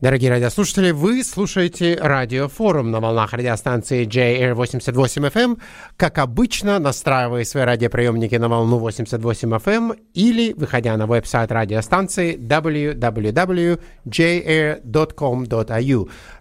Дорогие радиослушатели, вы слушаете радиофорум на волнах радиостанции JR 88 FM, как обычно, настраивая свои радиоприемники на волну 88 FM или выходя на веб-сайт радиостанции www.jr.com.au.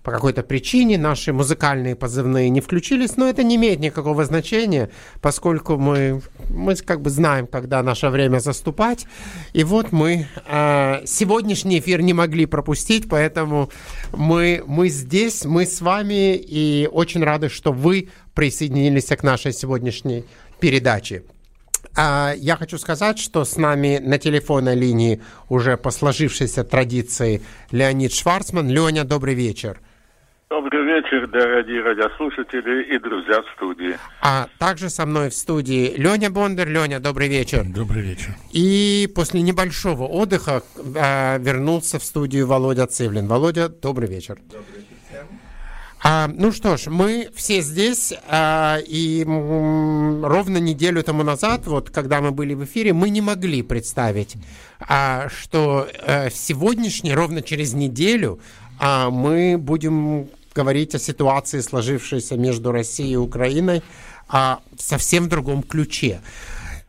По какой-то причине наши музыкальные позывные не включились, но это не имеет никакого значения, поскольку мы, мы как бы знаем, когда наше время заступать. И вот мы э, сегодняшний эфир не могли пропустить, поэтому Поэтому мы, мы здесь, мы с вами, и очень рады, что вы присоединились к нашей сегодняшней передаче. А, я хочу сказать, что с нами на телефонной линии уже по сложившейся традиции Леонид Шварцман. Леня, добрый вечер. Добрый вечер, дорогие радиослушатели и друзья в студии. А также со мной в студии Леня Бондар. Леня, добрый вечер. Добрый вечер. И после небольшого отдыха э, вернулся в студию Володя Цивлин. Володя, добрый вечер. Добрый вечер. А, ну что ж, мы все здесь, а, и м, ровно неделю тому назад, вот когда мы были в эфире, мы не могли представить, а, что а, сегодняшний, ровно через неделю, а, мы будем говорить о ситуации, сложившейся между Россией и Украиной, а в совсем другом ключе.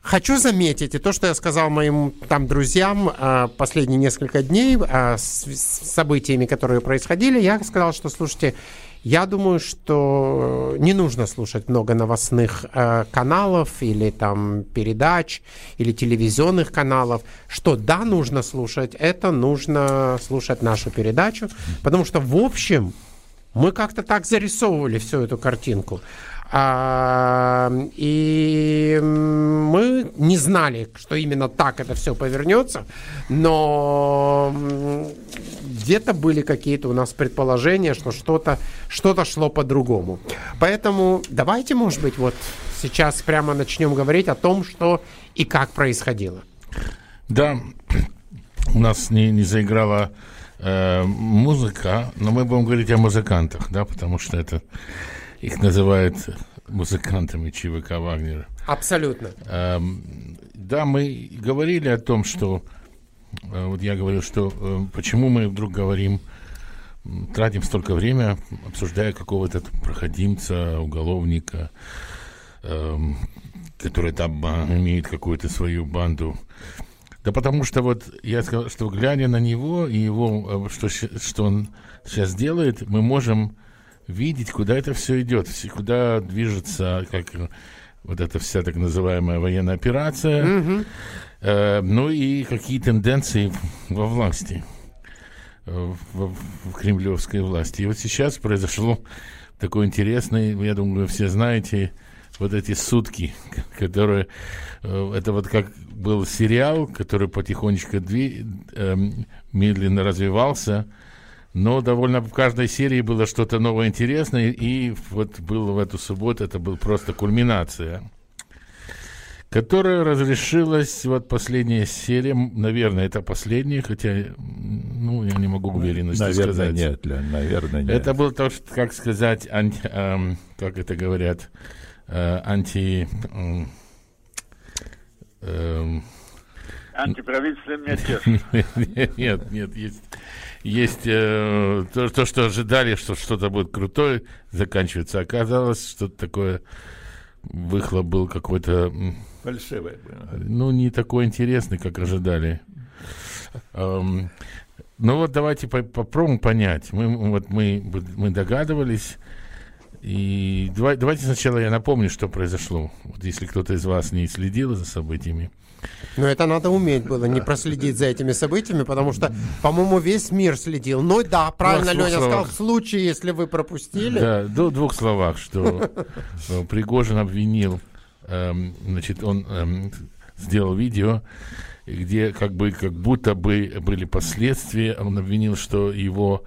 Хочу заметить, и то, что я сказал моим там друзьям а, последние несколько дней а, с, с событиями, которые происходили, я сказал, что, слушайте, я думаю, что не нужно слушать много новостных э, каналов или там передач или телевизионных каналов. Что да, нужно слушать, это нужно слушать нашу передачу, потому что в общем мы как-то так зарисовывали всю эту картинку. А, и мы не знали, что именно так это все повернется, но где-то были какие-то у нас предположения, что что-то что шло по-другому. Поэтому давайте, может быть, вот сейчас прямо начнем говорить о том, что и как происходило. Да, у нас не, не заиграла э, музыка, но мы будем говорить о музыкантах, да, потому что это их называют музыкантами ЧВК Вагнера. Абсолютно. Э, да, мы говорили о том, что э, вот я говорил, что э, почему мы вдруг говорим, тратим столько времени, обсуждая какого-то проходимца, уголовника, э, который там имеет какую-то свою банду. Да потому что вот я сказал, что глядя на него и его, э, что, что он сейчас делает, мы можем видеть, куда это все идет, куда движется, как вот эта вся так называемая военная операция, mm-hmm. э, ну и какие тенденции во власти, в, в, в кремлевской власти. И вот сейчас произошло такое интересное, я думаю, вы все знаете, вот эти сутки, которые... Э, это вот как был сериал, который потихонечку дви, э, медленно развивался, но довольно в каждой серии было что-то новое интересное, и вот было в эту субботу, это был просто кульминация, которая разрешилась, вот последняя серия, наверное, это последняя, хотя, ну, я не могу уверенности наверное, сказать. нет, Лен, наверное, нет. Это был то, что, как сказать, анти, эм, как это говорят, э, анти... Эм, эм, Антиправительственный мятеж. Нет, нет, есть есть э, то, то, что ожидали, что что-то будет крутое, заканчивается. Оказалось, что такое выхлоп был какой-то... Фальшивый. Ну, не такой интересный, как ожидали. Эм, ну вот давайте по попробуем понять. Мы, вот мы, мы догадывались. И давай, давайте сначала я напомню, что произошло. Вот если кто-то из вас не следил за событиями. Но это надо уметь было, не проследить за этими событиями, потому что, по-моему, весь мир следил. Ну да, правильно Леня словах. сказал, в случае, если вы пропустили. Да, до двух словах, что э, Пригожин обвинил, эм, значит, он эм, сделал видео, где как бы как будто бы были последствия. Он обвинил, что его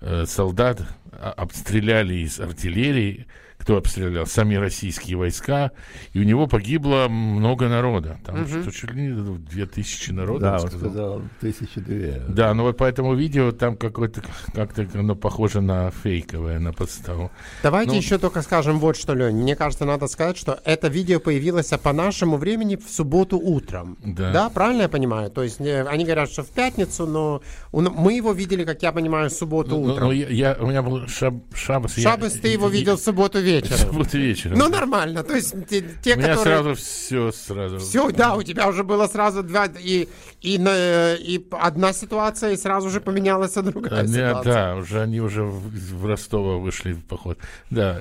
э, солдат обстреляли из артиллерии, кто обстрелял? Сами российские войска. И у него погибло много народа. Там угу. что, чуть ли не две тысячи народа. Да, он сказал, сказал тысячи две. Да, но вот по этому видео там какое-то, как-то оно похоже на фейковое, на подставу. Давайте ну, еще только скажем вот что, Лень. Мне кажется, надо сказать, что это видео появилось по нашему времени в субботу утром. Да. Да, правильно я понимаю? То есть они говорят, что в пятницу, но мы его видели, как я понимаю, в субботу ну, утром. Ну, я, я, у меня был шаб, шабас. Шабас я, ты его видел в субботу вечером. В субботу вечером. Ну, нормально. То есть те, те у меня которые... сразу все сразу. Все, да, у тебя уже было сразу два... И, и, и одна ситуация, и сразу же поменялась другая а, ситуация. Да, уже они уже в, в Ростова вышли в поход. Да.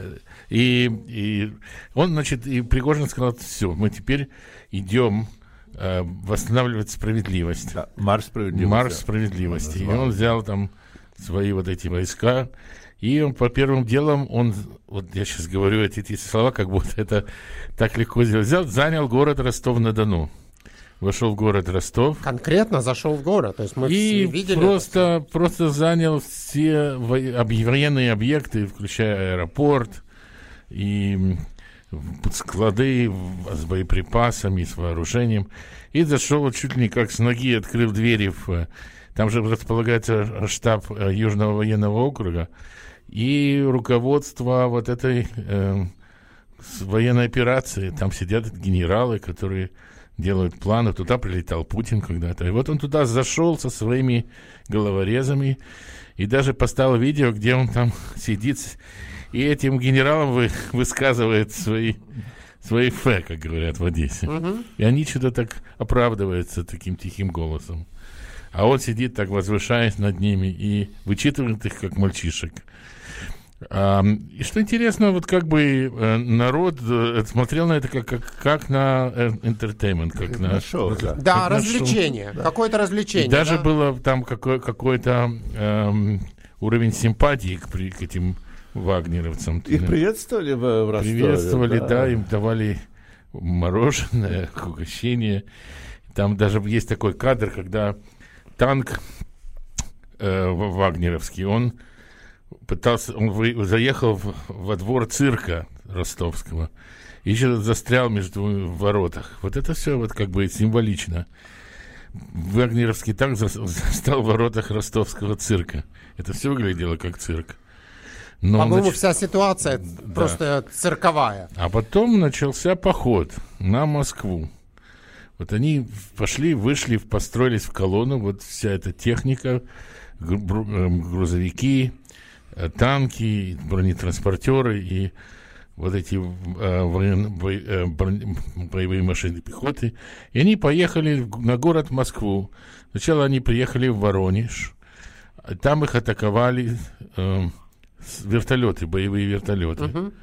И, и он, значит, и Пригожин сказал, все, мы теперь идем э, восстанавливать справедливость. Да, марш справедливости. Марш справедливости. И он взял там свои вот эти войска, и он по первым делам, он, вот я сейчас говорю эти, эти слова, как будто это так легко сделал, взял, занял город Ростов-на-Дону. Вошел в город Ростов. Конкретно зашел в город. То есть мы и видели просто, это. просто занял все военные объекты, включая аэропорт и склады с боеприпасами, с вооружением. И зашел чуть ли не как с ноги, открыл двери в там же располагается штаб э, Южного военного округа. И руководство вот этой э, военной операции. Там сидят генералы, которые делают планы. Туда прилетал Путин когда-то. И вот он туда зашел со своими головорезами и даже поставил видео, где он там сидит и этим генералам вы, высказывает свои, свои фе, как говорят в Одессе. Угу. И они что-то так оправдываются таким тихим голосом. А он сидит так, возвышаясь над ними, и вычитывает их, как мальчишек. А, и что интересно, вот как бы э, народ э, смотрел на это как, как, как на entertainment, как на, на шоу. Да, да как развлечение, да. какое-то развлечение. И даже да? было там какой, какой-то эм, уровень симпатии к, к этим вагнеровцам. Их приветствовали в, в Ростове? Приветствовали, да. да, им давали мороженое, угощение. Там даже есть такой кадр, когда танк э, вагнеровский, он пытался, он вы, заехал в, во двор цирка ростовского, и еще застрял между в воротах. Вот это все вот как бы символично. Вагнеровский танк застал в воротах ростовского цирка. Это все выглядело как цирк. Но По-моему, нач... вся ситуация да. просто цирковая. А потом начался поход на Москву. Вот они пошли, вышли, построились в колонну, вот вся эта техника, эм, грузовики, э, танки, бронетранспортеры и вот эти э, воен, бо, э, боевые машины пехоты. И они поехали на город Москву. Сначала они приехали в Воронеж. Там их атаковали э, вертолеты, боевые вертолеты. Uh-huh.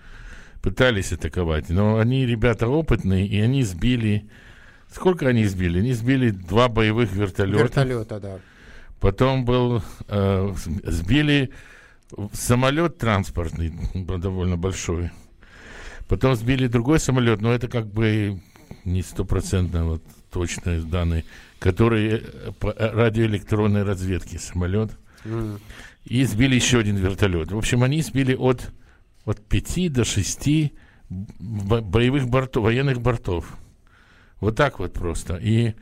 Пытались атаковать. Но они, ребята, опытные, и они сбили Сколько они сбили? Они сбили два боевых вертолета. Вертолета, да. Потом был э, сбили самолет транспортный, довольно большой. Потом сбили другой самолет, но это как бы не стопроцентно вот точные данные, который э, по э, радиоэлектронной разведки самолет. Mm. И сбили еще один вертолет. В общем, они сбили от, от 5 до 6 боевых бортов, военных бортов. Вот так вот просто. И,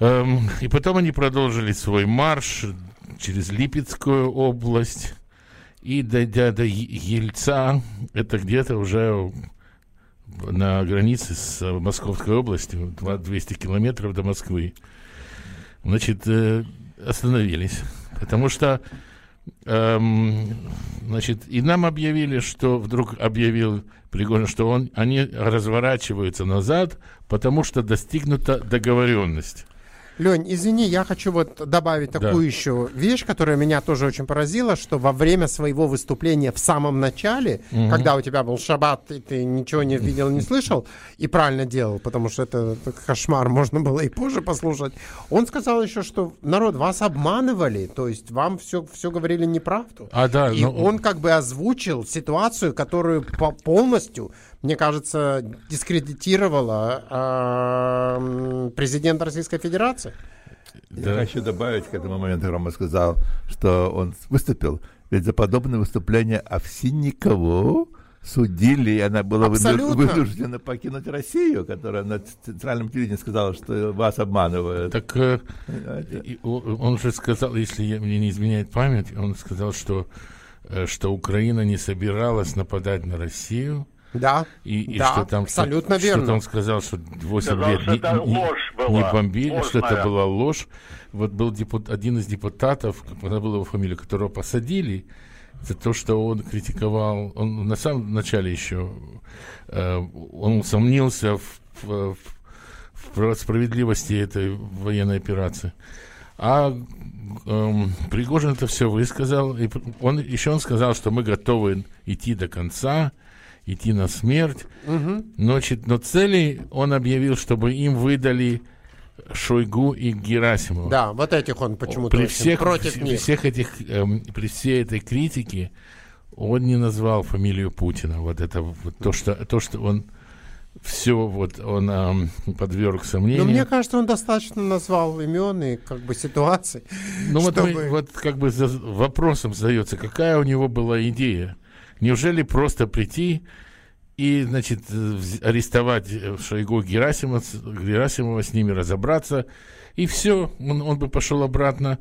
эм, и потом они продолжили свой марш через Липецкую область. И дойдя до Ельца, это где-то уже на границе с Московской областью, 200 километров до Москвы, значит, э, остановились. Потому что, эм, значит, и нам объявили, что вдруг объявил Пригожин, что он, они разворачиваются назад, потому что достигнута договоренность. Лень, извини, я хочу вот добавить такую да. еще вещь, которая меня тоже очень поразила, что во время своего выступления в самом начале, угу. когда у тебя был шаббат, и ты ничего не видел, не слышал, и правильно делал, потому что это, кошмар, можно было и позже послушать, он сказал еще, что народ, вас обманывали, то есть вам все, все говорили неправду. А, да, и но... он как бы озвучил ситуацию, которую по полностью мне кажется, дискредитировала э, президента Российской Федерации. Да. Я хочу добавить к этому моменту, Рома сказал, что он выступил. Ведь за подобное выступление Овсинникову судили, и она была Абсолютно. вынуждена покинуть Россию, которая на центральном телевидении сказала, что вас обманывают. Так э, он же сказал, если я- мне не изменяет память, он сказал, что, э, что Украина не собиралась нападать на Россию. Да, И, и да, что там абсолютно что, верно. Что-то он сказал, что 8 Сказал, лет что не, это не- ложь была, не бомбили, ложь что это была ложь. Вот был депут, один из депутатов, забыл его фамилию, которого посадили за то, что он критиковал, он на самом начале еще, э, он усомнился в, в- в справедливости этой военной операции. А эм, Пригожин это все высказал. И он, еще он сказал, что мы готовы идти до конца, идти на смерть. Но, чит- но цели он объявил, чтобы им выдали Шойгу и Герасимова. Да, вот этих он почему-то при всех, против при них. всех этих, эм, при всей этой критике он не назвал фамилию Путина. Вот это вот то, что, то, что он все вот он эм, подверг сомнению. Но мне кажется, он достаточно назвал имен и как бы ситуаций. Ну вот, чтобы- вот как бы за- вопросом задается, какая у него была идея? Неужели просто прийти и, значит, арестовать э, Шойгу Герасимова, с- Герасимова, с ними разобраться, и все, он, он бы пошел обратно?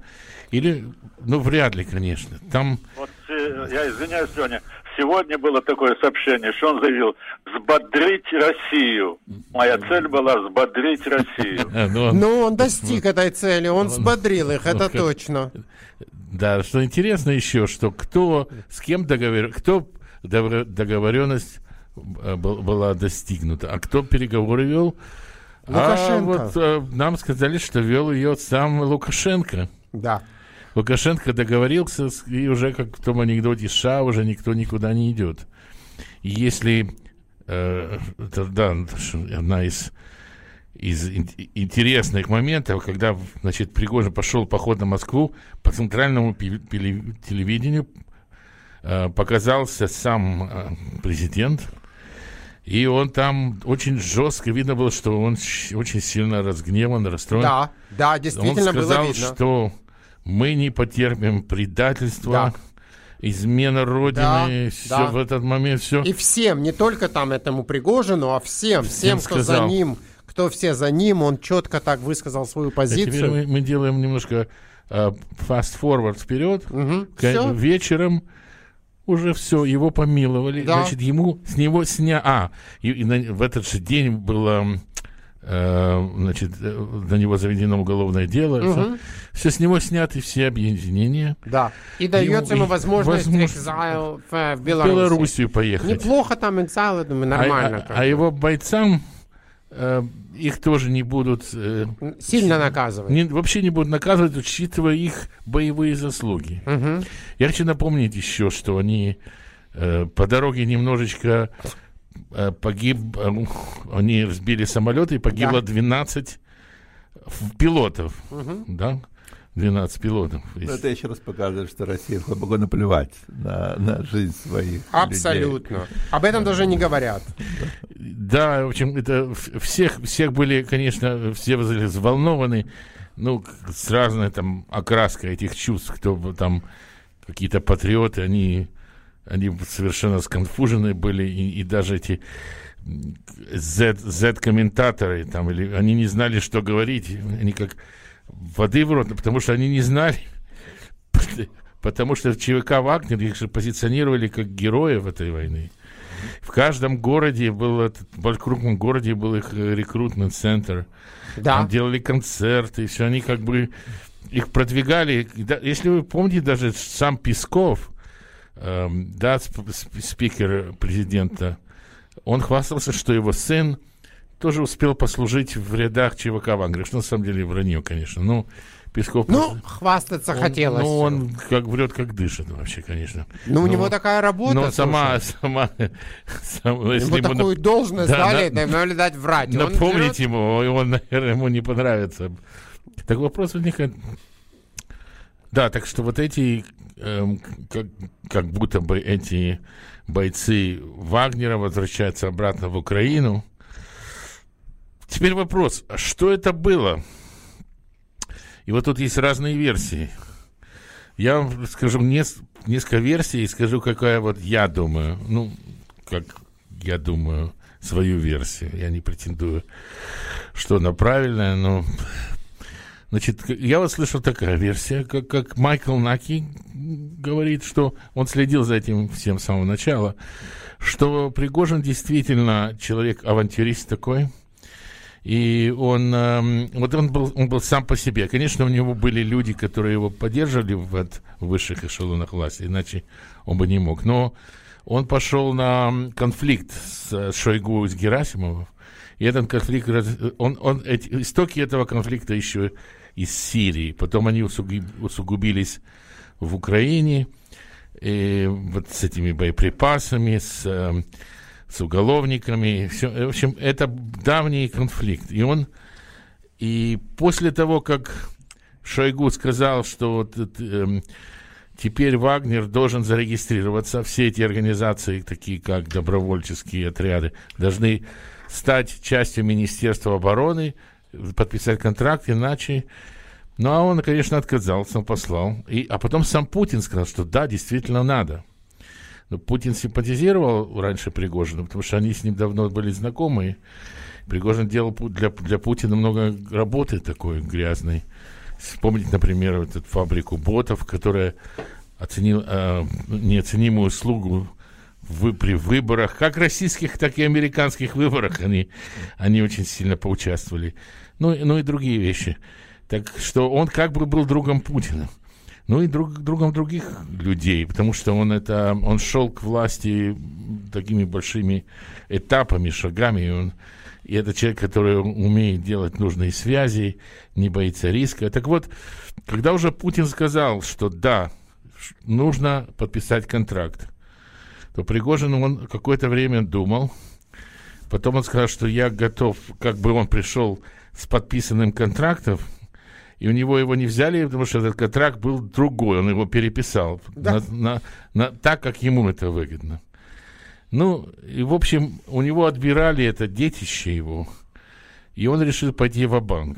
Или, ну, вряд ли, конечно. Там, Вот э, я извиняюсь, Леня. Сегодня было такое сообщение, что он заявил «взбодрить Россию». Моя цель была взбодрить Россию. э, ну, он- Ну, он достиг этой цели, он взбодрил их, это точно. Да, что интересно еще, что кто, с кем договор, кто договор- договоренность э, был- была достигнута, а кто переговоры вел? А Лукашенко. вот э, нам сказали, что вел ее сам Лукашенко. Да. Лукашенко договорился, и уже как в том анекдоте США уже никто никуда не идет. И если, э, это, да, одна из, из ин- интересных моментов, когда, значит, Пригожин пошел поход на Москву, по центральному телевидению э, показался сам э, президент, и он там очень жестко, видно было, что он очень сильно разгневан, расстроен. Да, да, Он действительно было сказал, видно. что мы не потерпим предательства, Да. измена Родины, все да. в этот момент, все. И всем, не только там этому Пригожину, а всем, всем, кто за сказал. ним, кто все за ним, он четко так высказал свою А теперь позицию. мы, мы делаем немножко э, fast-forward вперед. Мгм, К-. Вечером уже все, его помиловали. Да. Значит, ему с него сня... А, и, и на- в этот же день было... э, значит, э, на него заведено уголовное дело. Все, с него сняты все объединения. Да. И дается ему возможность возможность экзайл в, э, в. Белоруссию поехать. Неплохо там экзайл, я думаю, А- нормально. А, а бы. его бойцам э, их тоже не будут, э, Сильно наказывать. не- вообще не будут наказывать, учитывая их боевые заслуги. Мгм. Я хочу напомнить еще, что они э, по дороге немножечко э, погиб, э, они сбили самолеты и погибло Да. 12 в- пилотов, да, 12 пилотов. Ну, это еще раз показывает, что Россия глубоко наплевать на, на жизнь своих людей. Абсолютно. Об этом даже не говорят. Да, в общем, это всех, всех были, конечно, все были взволнованы, ну, с разной там окраской этих чувств, кто там, какие-то патриоты, они, они совершенно сконфужены были, и, и даже эти Z-комментаторы, там, или они не знали, что говорить, они как воды в рот, потому что они не знали, потому что в ЧВК Вагнер их же позиционировали как героев этой войны. В каждом городе был, в крупном городе был их рекрутмент центр. Да. Там делали концерты, все они как бы их продвигали. Если вы помните, даже сам Песков, эм, да, сп- сп- спикер президента, он хвастался, что его сын тоже успел послужить в рядах ЧВК Вагнера, что на самом деле вранье, конечно. Ну, Песков... Ну, хвастаться он- хотелось. Ну, он как врет, как дышит вообще, конечно. Ну, у ну, него такая работа. Но сама, слушай. сама, сама- если Ему ему такую нап- должность Да, дали, на- надо дать врать. Он напомнить берет- ему, он, наверное, ему не понравится. Так вопрос возникает. Да, так что вот эти, эм, как, как будто бы эти бойцы Вагнера возвращаются обратно в Украину. Теперь вопрос, а что это было? И вот тут есть разные версии. Я вам скажу нес- несколько версий и скажу, какая вот я думаю. Ну, как я думаю, свою версию. Я не претендую, что она правильная, но... Значит, я вот слышал такая версия, как, как Майкл Наки говорит, что он следил за этим всем с самого начала, что Пригожин действительно человек-авантюрист такой, и он, э, вот он был, он был сам по себе. Конечно, у него были люди, которые его поддерживали в, высших эшелонах власти, иначе он бы не мог. Но он пошел на конфликт с Шойгу и с Герасимовым, и этот конфликт, он, он, эти, истоки этого конфликта еще из Сирии, потом они усугубились в Украине, и вот с этими боеприпасами, с, э, с уголовниками, все, в общем, это давний конфликт, и он, и после того, как Шойгу сказал, что вот, э, Теперь Вагнер должен зарегистрироваться. Все эти организации, такие как добровольческие отряды, должны стать частью Министерства обороны, подписать контракт, иначе... Ну, а он, конечно, отказался, он послал. И, а потом сам Путин сказал, что да, действительно надо. Но Путин симпатизировал раньше Пригожина, потому что они с ним давно были знакомы. Пригожин делал для, для Путина много работы такой грязной. Вспомнить, например, вот эту фабрику ботов, которая оценила э, неоценимую услугу в, при выборах, как российских, так и американских выборах. Они, они очень сильно поучаствовали. Ну, ну и другие вещи. Так что он как бы был другом Путина. Ну и друг, другом других людей, потому что он это, он шел к власти такими большими этапами, шагами. И он, и это человек, который умеет делать нужные связи, не боится риска. Так вот, когда уже Путин сказал, что да, нужно подписать контракт, то Пригожин, он какое-то время думал, потом он сказал, что я готов, как бы он пришел с подписанным контрактом, и у него его не взяли, потому что этот контракт был другой, он его переписал да. на, на, на, так, как ему это выгодно. Ну, и, в общем, у него отбирали это детище его, и он решил пойти в банк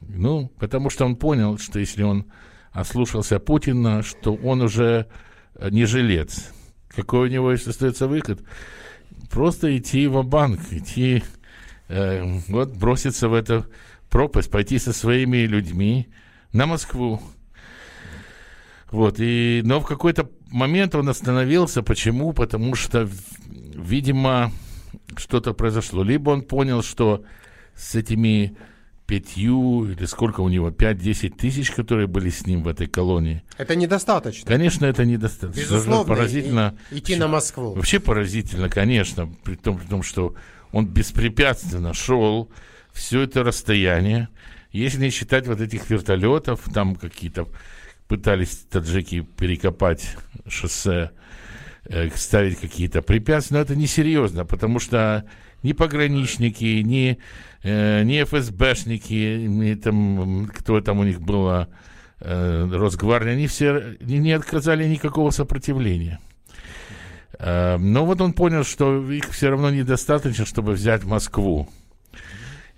Ну, потому что он понял, что если он ослушался Путина, что он уже не жилец. Какой у него есть остается выход? Просто идти в банк идти, э, вот броситься в эту пропасть, пойти со своими людьми на Москву. Вот, и, но в какой-то момент он остановился. Почему? Потому что, видимо, что-то произошло. Либо он понял, что с этими пятью или сколько у него, пять-десять тысяч, которые были с ним в этой колонии. Это недостаточно. Конечно, это недостаточно. Безусловно, поразительно. И, идти на Москву. Вообще поразительно, конечно, при том, при том, что он беспрепятственно шел все это расстояние. Если не считать вот этих вертолетов, там какие-то пытались таджики перекопать шоссе, э, ставить какие-то препятствия, но это несерьезно, потому что ни пограничники, ни, э, ни ФСБшники, ни там, кто там у них было, э, Росгвардия, они все не, не отказали никакого сопротивления. Э, но вот он понял, что их все равно недостаточно, чтобы взять Москву.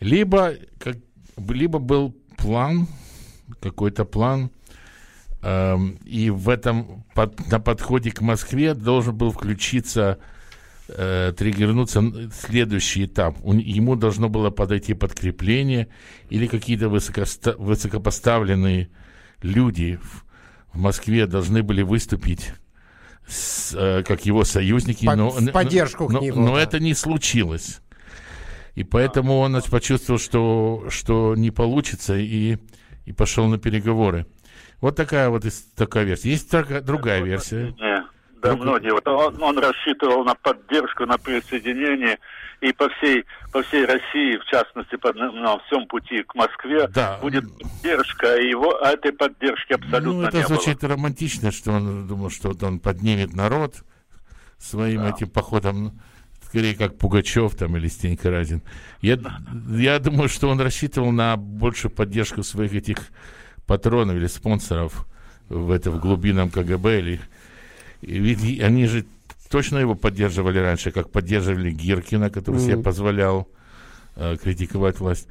Либо, как, либо был план, какой-то план, Эм, и в этом под, на подходе к Москве должен был включиться, э, триггернуться следующий этап. У, ему должно было подойти подкрепление или какие-то высокоста, высокопоставленные люди в, в Москве должны были выступить с, э, как его союзники. Под, но, в поддержку но, к нему. Но, но это не случилось. И поэтому он почувствовал, что, что не получится, и, и пошел на переговоры. Вот такая вот такая версия. Есть такая, другая версия. Да, Друг... многие. Вот он, он рассчитывал на поддержку, на присоединение и по всей по всей России, в частности, по, на всем пути к Москве, да. будет поддержка, и его а этой поддержки абсолютно ну, это не звучит было. романтично, что он думал, что вот он поднимет народ своим да. этим походом, скорее как Пугачев там или Стенька Разин. Я, я думаю, что он рассчитывал на большую поддержку своих этих патронов или спонсоров в это в глубинном КГБ или ведь они же точно его поддерживали раньше, как поддерживали Гиркина, который mm. себе позволял э, критиковать власть.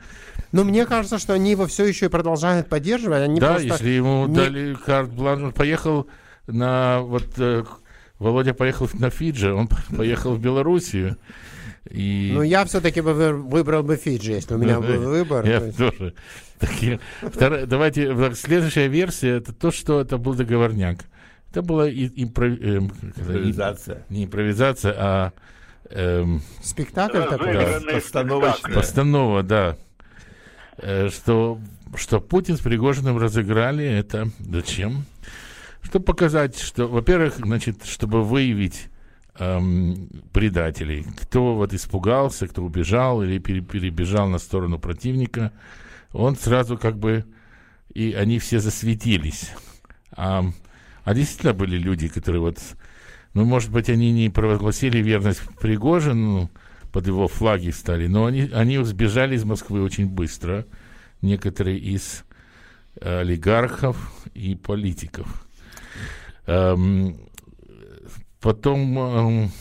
Но мне кажется, что они его все еще и продолжают поддерживать. Они да, если ему не... дали карт бланш, он поехал на вот э, Володя поехал на Фиджи, он поехал в Белоруссию. И... Ну, я все-таки бы выбрал бы Фиджи, если у меня был выбор. Я тоже. Вторая, давайте, следующая версия, это то, что это был договорняк. Это была импров... Эм, импровизация. Не импровизация, а... Эм... Спектакль такой? Да, постановочная. Постанова, да. Э, что, что Путин с Пригожиным разыграли это. Зачем? Чтобы показать, что, во-первых, значит, чтобы выявить эм, предателей. Кто вот испугался, кто убежал или перебежал на сторону противника, он сразу как бы... И они все засветились. А а действительно были люди, которые вот, ну, может быть, они не провозгласили верность Пригожину, под его флаги стали, но они, они сбежали из Москвы очень быстро, некоторые из олигархов и политиков. Эм, потом, эм,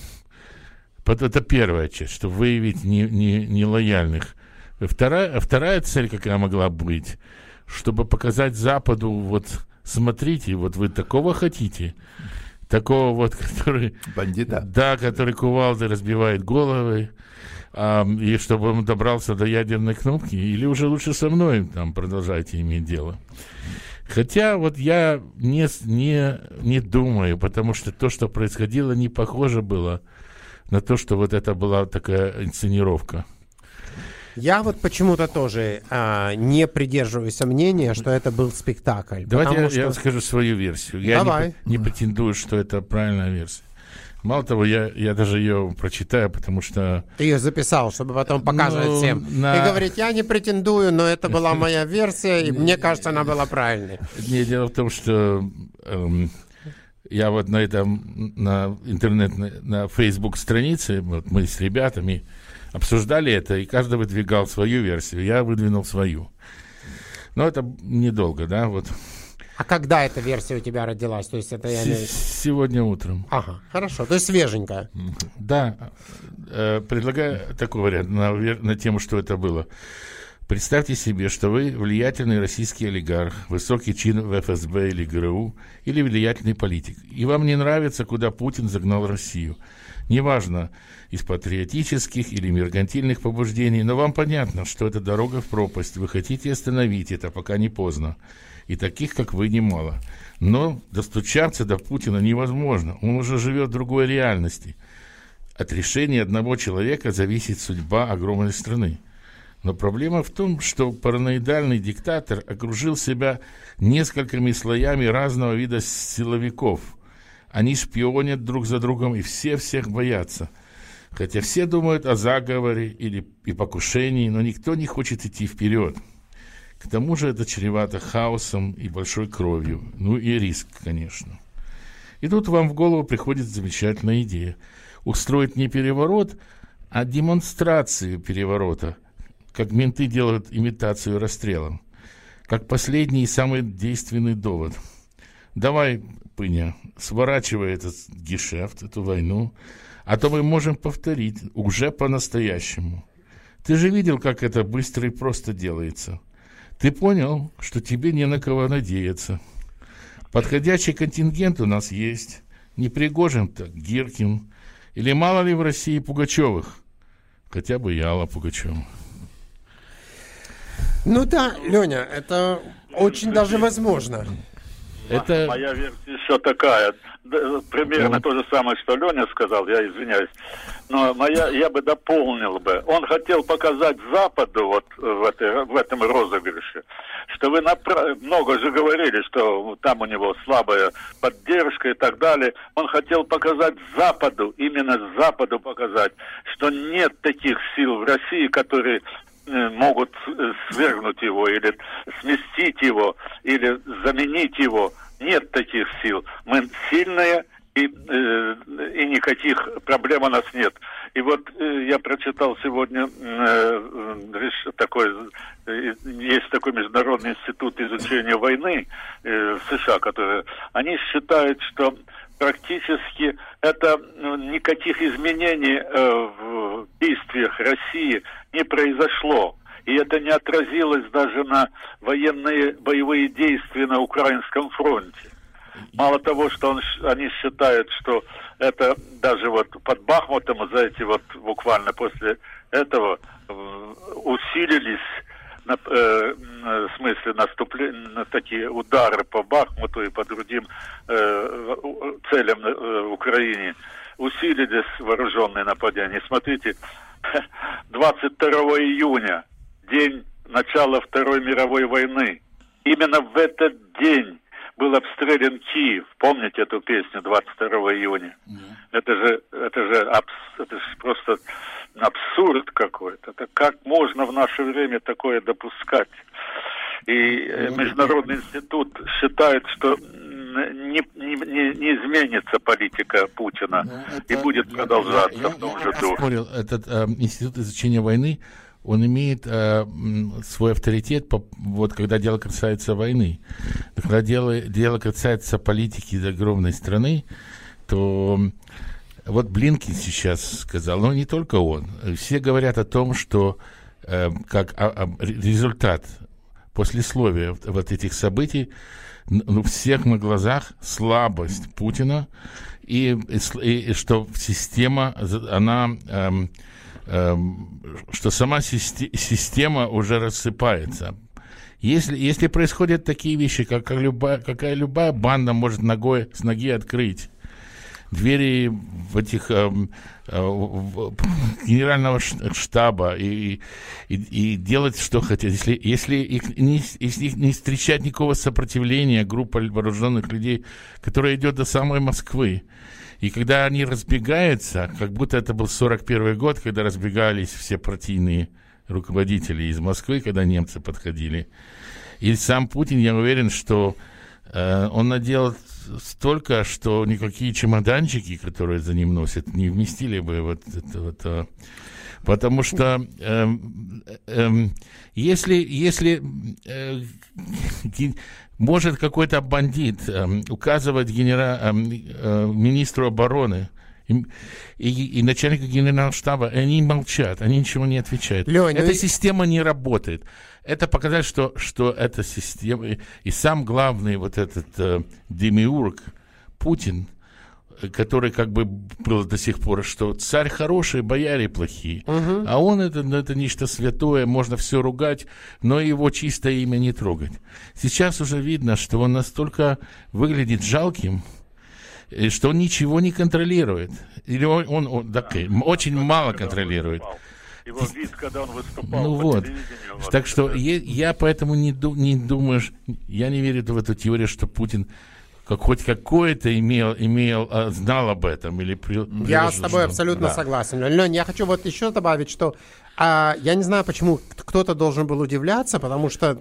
это первая часть, чтобы выявить нелояльных. Не, не вторая, вторая цель, какая могла быть, чтобы показать Западу вот смотрите, вот вы такого хотите, такого вот, который... Бандита. Да, который кувалдой разбивает головы, а, и чтобы он добрался до ядерной кнопки, или уже лучше со мной там продолжайте иметь дело. Хотя вот я не, не, не думаю, потому что то, что происходило, не похоже было на то, что вот это была такая инсценировка. Я вот почему-то тоже а, не придерживаюсь мнения, что это был спектакль. Давайте я, что... я скажу свою версию. Я Давай. Не, не претендую, что это правильная версия. Мало того, я, я даже ее прочитаю, потому что... Ты ее записал, чтобы потом показывать ну, всем. На... И говорить, я не претендую, но это была моя версия, и мне кажется, она была правильной. Не, дело в том, что эм, я вот на этом, на интернет, на, на Facebook странице, вот мы с ребятами, обсуждали это, и каждый выдвигал свою версию. Я выдвинул свою. Но это недолго, да, вот. А когда эта версия у тебя родилась? То есть это я. Сегодня утром. Ага, хорошо. То есть свеженькая. Да. Э, предлагаю такой вариант на, на тему, что это было. Представьте себе, что вы влиятельный российский олигарх, высокий чин в ФСБ или ГРУ, или влиятельный политик, и вам не нравится, куда Путин загнал Россию. Неважно, из патриотических или меркантильных побуждений, но вам понятно, что это дорога в пропасть. Вы хотите остановить это, пока не поздно. И таких, как вы, немало. Но достучаться до Путина невозможно. Он уже живет в другой реальности. От решения одного человека зависит судьба огромной страны. Но проблема в том, что параноидальный диктатор окружил себя несколькими слоями разного вида силовиков. Они шпионят друг за другом, и все всех боятся – Хотя все думают о заговоре или и покушении, но никто не хочет идти вперед. К тому же это чревато хаосом и большой кровью. Ну и риск, конечно. И тут вам в голову приходит замечательная идея. Устроить не переворот, а демонстрацию переворота. Как менты делают имитацию расстрела. Как последний и самый действенный довод. Давай, Пыня, сворачивай этот гешефт, эту войну, а то мы можем повторить уже по-настоящему. Ты же видел, как это быстро и просто делается. Ты понял, что тебе не на кого надеяться. Подходящий контингент у нас есть. Не Пригожин, так Гиркин. Или мало ли в России Пугачевых. Хотя бы Яла Пугачева. Ну да, Леня, это очень даже возможно. Это... Моя версия еще такая примерно то же самое, что Леня сказал, я извиняюсь. Но моя, я бы дополнил бы. Он хотел показать Западу вот в, этой, в этом розыгрыше, что вы направ... много же говорили, что там у него слабая поддержка и так далее. Он хотел показать Западу, именно Западу показать, что нет таких сил в России, которые э, могут э, свергнуть его или сместить его или заменить его нет таких сил. Мы сильные, и, э, и никаких проблем у нас нет. И вот э, я прочитал сегодня э, такой, есть такой международный институт изучения войны в США, который, они считают, что практически это ну, никаких изменений в действиях России не произошло и это не отразилось даже на военные боевые действия на Украинском фронте. Мало того, что он, они считают, что это даже вот под Бахмутом за эти вот буквально после этого усилились на, э, в смысле наступления, на такие удары по Бахмуту и по другим э, целям э, Украине усилились вооруженные нападения. Смотрите, 22 июня, день начала Второй мировой войны, именно в этот день был обстрелян Киев. Помните эту песню 22 июня? Mm. Это же, это же, абс, это же просто абсурд какой-то. Это как можно в наше время такое допускать? И ну, Международный институт считает, что не, не, не изменится политика Путина ну, это, и будет продолжаться я, в том я, же духе. Спорил, этот э, институт изучения войны, он имеет э, свой авторитет, по, вот когда дело касается войны. Когда дело, дело касается политики огромной страны, то вот Блинкин сейчас сказал, но не только он. Все говорят о том, что э, как а, а, результат послесловия вот этих событий ну, всех на глазах слабость Путина и, и, и что система, она, эм, что сама система уже рассыпается. Если, если происходят такие вещи, как, как любая, какая любая банда может ногой, с ноги открыть двери в этих э, э, в, генерального штаба и, и, и делать, что хотят. Если, если, их не, если их не встречать никакого сопротивления группа вооруженных людей, которая идет до самой Москвы, и когда они разбегаются, как будто это был 41 год, когда разбегались все партийные руководители из Москвы, когда немцы подходили. И сам Путин, я уверен, что э, он наделал столько, что никакие чемоданчики, которые за ним носят, не вместили бы вот это вот. А, потому что э, э, если, если э, может какой-то бандит э, указывать генера, э, э, министру обороны, и, и, и начальника генерального штаба, они молчат, они ничего не отвечают. Леня, Эта и... система не работает это показать, что, что эта система, и сам главный вот этот э, демиург Путин, который как бы был до сих пор, что царь хороший, бояре плохие. Угу. А он это, это нечто святое, можно все ругать, но его чистое имя не трогать. Сейчас уже видно, что он настолько выглядит жалким, э, что он ничего не контролирует. Или он, он, он так, очень мало контролирует его вид, когда он выступал ну по вот. телевидению. Так что я, я поэтому не, ду, не думаю, я не верю в эту теорию, что Путин как хоть какое-то имел, имел, а, знал об этом или при, Я с тобой абсолютно да. согласен. Лень, я хочу вот еще добавить, что а, я не знаю, почему кто-то должен был удивляться, потому что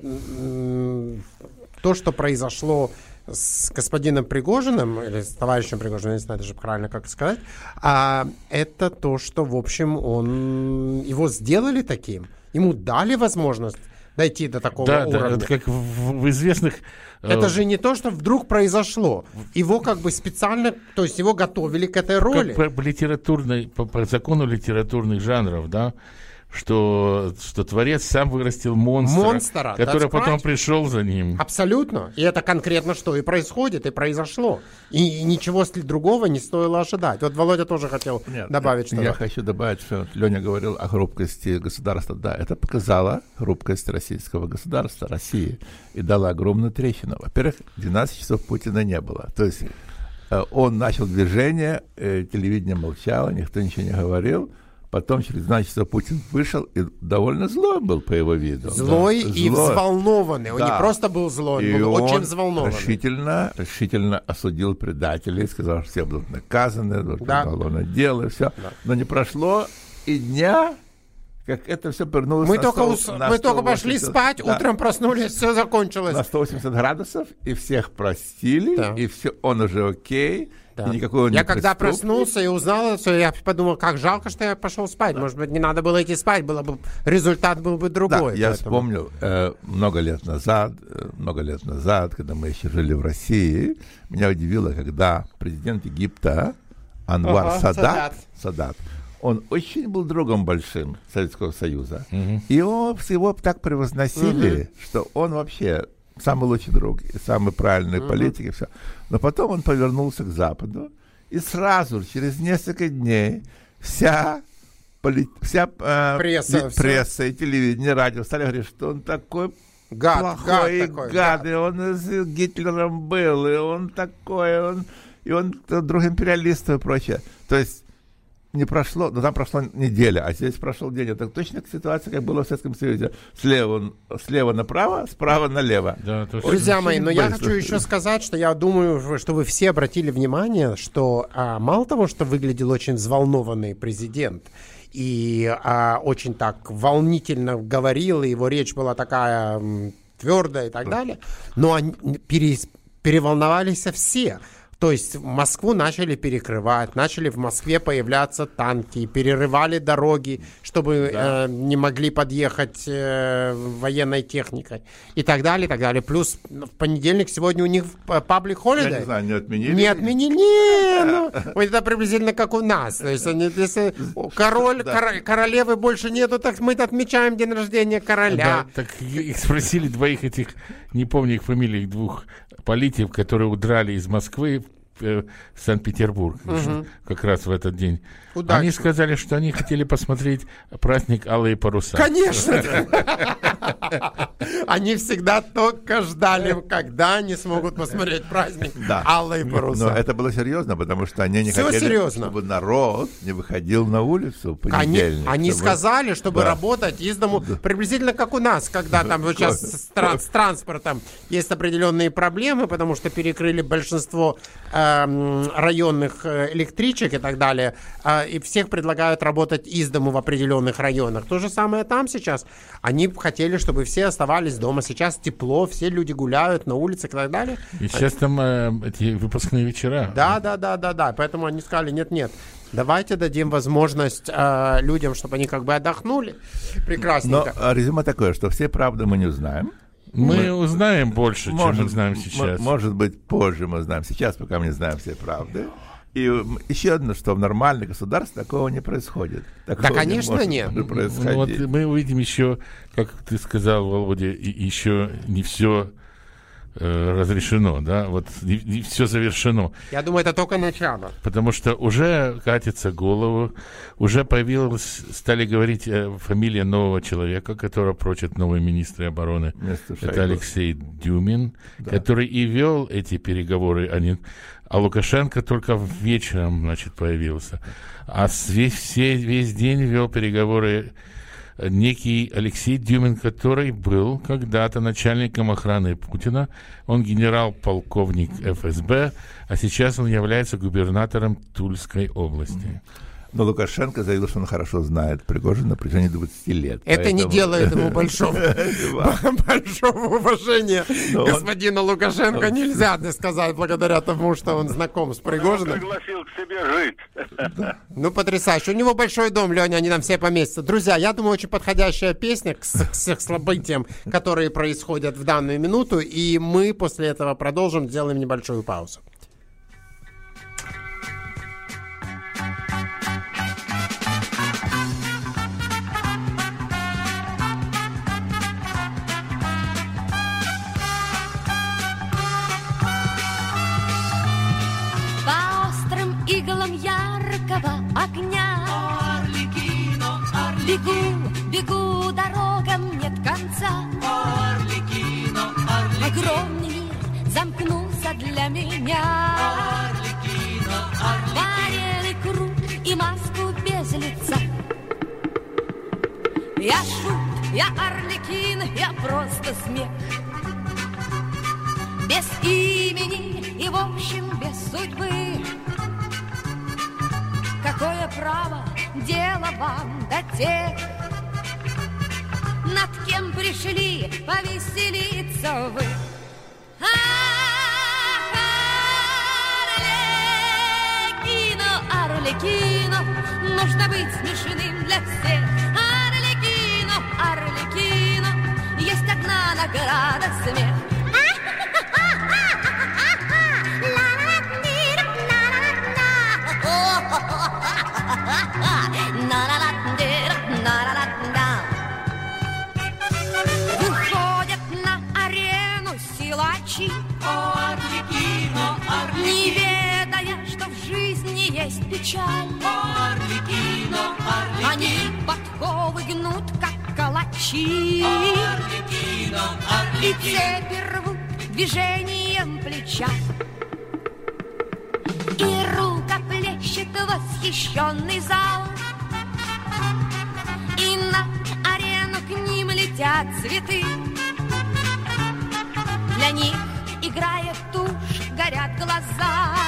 то, что произошло с господином Пригожиным, или с товарищем Пригожиным, не знаю даже правильно как сказать, а, это то, что, в общем, он его сделали таким. Ему дали возможность дойти до такого да, уровня. Да, это как в, в известных... Э, это же не то, что вдруг произошло. Его как бы специально, то есть его готовили к этой роли. Как по, по литературной, по, по закону литературных жанров, да, что, что творец сам вырастил монстра, Монстра, который потом right. пришел за ним. Абсолютно. И это конкретно что и происходит, и произошло. И, и ничего другого не стоило ожидать. Вот Володя тоже хотел Нет, добавить что-то. Я хочу добавить, что Леня говорил о хрупкости государства. Да, это показало хрупкость российского государства, России, и дало огромную трещину. Во-первых, 12 часов Путина не было. То есть э, он начал движение, э, телевидение молчало, никто ничего не говорил, Потом через два часа Путин вышел и довольно злой был по его виду. Злой да. и злой. взволнованный. Он да. не просто был злой, он и был он очень взволнованный. Решительно, решительно осудил предателей, сказал, что все будут наказаны, да. уголовное дело, и все. Да. Но не прошло и дня, как это все вернулось мы на только, 100, на Мы только пошли спать, да. утром проснулись, все закончилось. На 180 градусов, и всех простили, да. и все, он уже окей. Да. И никакого я когда проснулся и узнал это, я подумал, как жалко, что я пошел спать. Да. Может быть, не надо было идти спать, было бы результат был бы другой. Да, я поэтому. вспомнил э, много лет назад, э, много лет назад, когда мы еще жили в России, меня удивило, когда президент Египта Анвар ага, Садат, Садат, Садат он очень был другом большим Советского Союза. Угу. И его, его так превозносили, угу. что он вообще самый лучший друг, и самый правильный uh-huh. политик, и все. Но потом он повернулся к Западу, и сразу, через несколько дней, вся поли... вся э, пресса, и, пресса и телевидение, радио стали говорить, что он такой гад, плохой гад, такой, гад, гад, и он с Гитлером был, и он такой, он, и он друг империалиста и прочее. То есть не прошло, но там прошла неделя, а здесь прошел день. Это точно ситуация, как было в Советском Союзе. Слева, слева направо, справа налево. Да, Друзья мои, но я хочу еще сказать, что я думаю, что вы все обратили внимание, что а, мало того, что выглядел очень взволнованный президент, и а, очень так волнительно говорил, и его речь была такая м, твердая и так далее, но они пере, переволновались все. То есть Москву начали перекрывать, начали в Москве появляться танки, перерывали дороги, чтобы да. э, не могли подъехать э, военной техникой и так далее, и так далее. Плюс в понедельник сегодня у них паблик holiday. Я не знаю, не отменили? Не отменили, не, ну, это приблизительно как у нас. То есть они, если король, да. королевы больше нету, так мы отмечаем день рождения короля. Да, так их спросили двоих этих, не помню их фамилии, двух политиков, которые удрали из Москвы в Санкт-Петербург угу. как раз в этот день. Удачи. Они сказали, что они хотели посмотреть праздник Алые паруса. Конечно! Они всегда только ждали, когда они смогут посмотреть праздник Алые паруса. Но это было серьезно, потому что они не хотели, чтобы народ не выходил на улицу в понедельник. Они сказали, чтобы работать из дому приблизительно как у нас, когда там сейчас с транспортом есть определенные проблемы, потому что перекрыли большинство эм, районных э, электричек и так далее. А и всех предлагают работать из дому в определенных районах. То же самое там сейчас. Они хотели, чтобы все оставались дома. Сейчас тепло, все люди гуляют на улице и так далее. И сейчас там э, эти выпускные вечера. Да, да, да, да, да. Поэтому они сказали, нет, нет. Давайте дадим возможность э, людям, чтобы они как бы отдохнули. Прекрасненько. Но резюме такое, что все правды мы не узнаем. Мы, мы узнаем больше, может, чем мы знаем сейчас. Может быть, позже мы узнаем. Сейчас пока мы не знаем все правды. И еще одно, что в нормальных государствах такого не происходит. Такого да, конечно, не нет. Ну, вот мы увидим еще, как ты сказал, Володя, еще не все разрешено, да, вот не, не все завершено. Я думаю, это только начало. Потому что уже катится голову, уже появилась, стали говорить э, фамилия нового человека, которого прочат новые министры обороны. Это Алексей Дюмин, да. который и вел эти переговоры. Они, а Лукашенко только вечером, значит, появился. А весь, все, весь день вел переговоры некий Алексей Дюмин, который был когда-то начальником охраны Путина. Он генерал-полковник ФСБ, а сейчас он является губернатором Тульской области. Но Лукашенко заявил, что он хорошо знает Пригожина на протяжении 20 лет. Это поэтому... не делает ему большого, большого уважения господина Лукашенко. Нельзя сказать благодаря тому, что он знаком с Пригожиным. пригласил к себе жить. Ну, потрясающе. У него большой дом, Леня, они там все поместятся. Друзья, я думаю, очень подходящая песня к всех событиям, которые происходят в данную минуту. И мы после этого продолжим, сделаем небольшую паузу. Бегу, бегу, дорогам нет конца. Орликино, Орликино. Огромный мир замкнулся для меня. Орликино, Орликино. Варенный круг и маску без лица. Я шут, я Орликин, я просто смех. Без имени и, в общем, без судьбы. Право дело вам до тех, над кем пришли повеселиться вы. Арлекино, Арлекино, нужно быть смешным для всех. Арлекино, Арлекино, есть одна награда смех. Печаль. Арликино, Они Арликино, подковы гнут, как калачи. Арликино, И Арликино. цепи рвут движением плеча. И рука плещет восхищенный зал. И на арену к ним летят цветы. Для них, играя в тушь, горят глаза.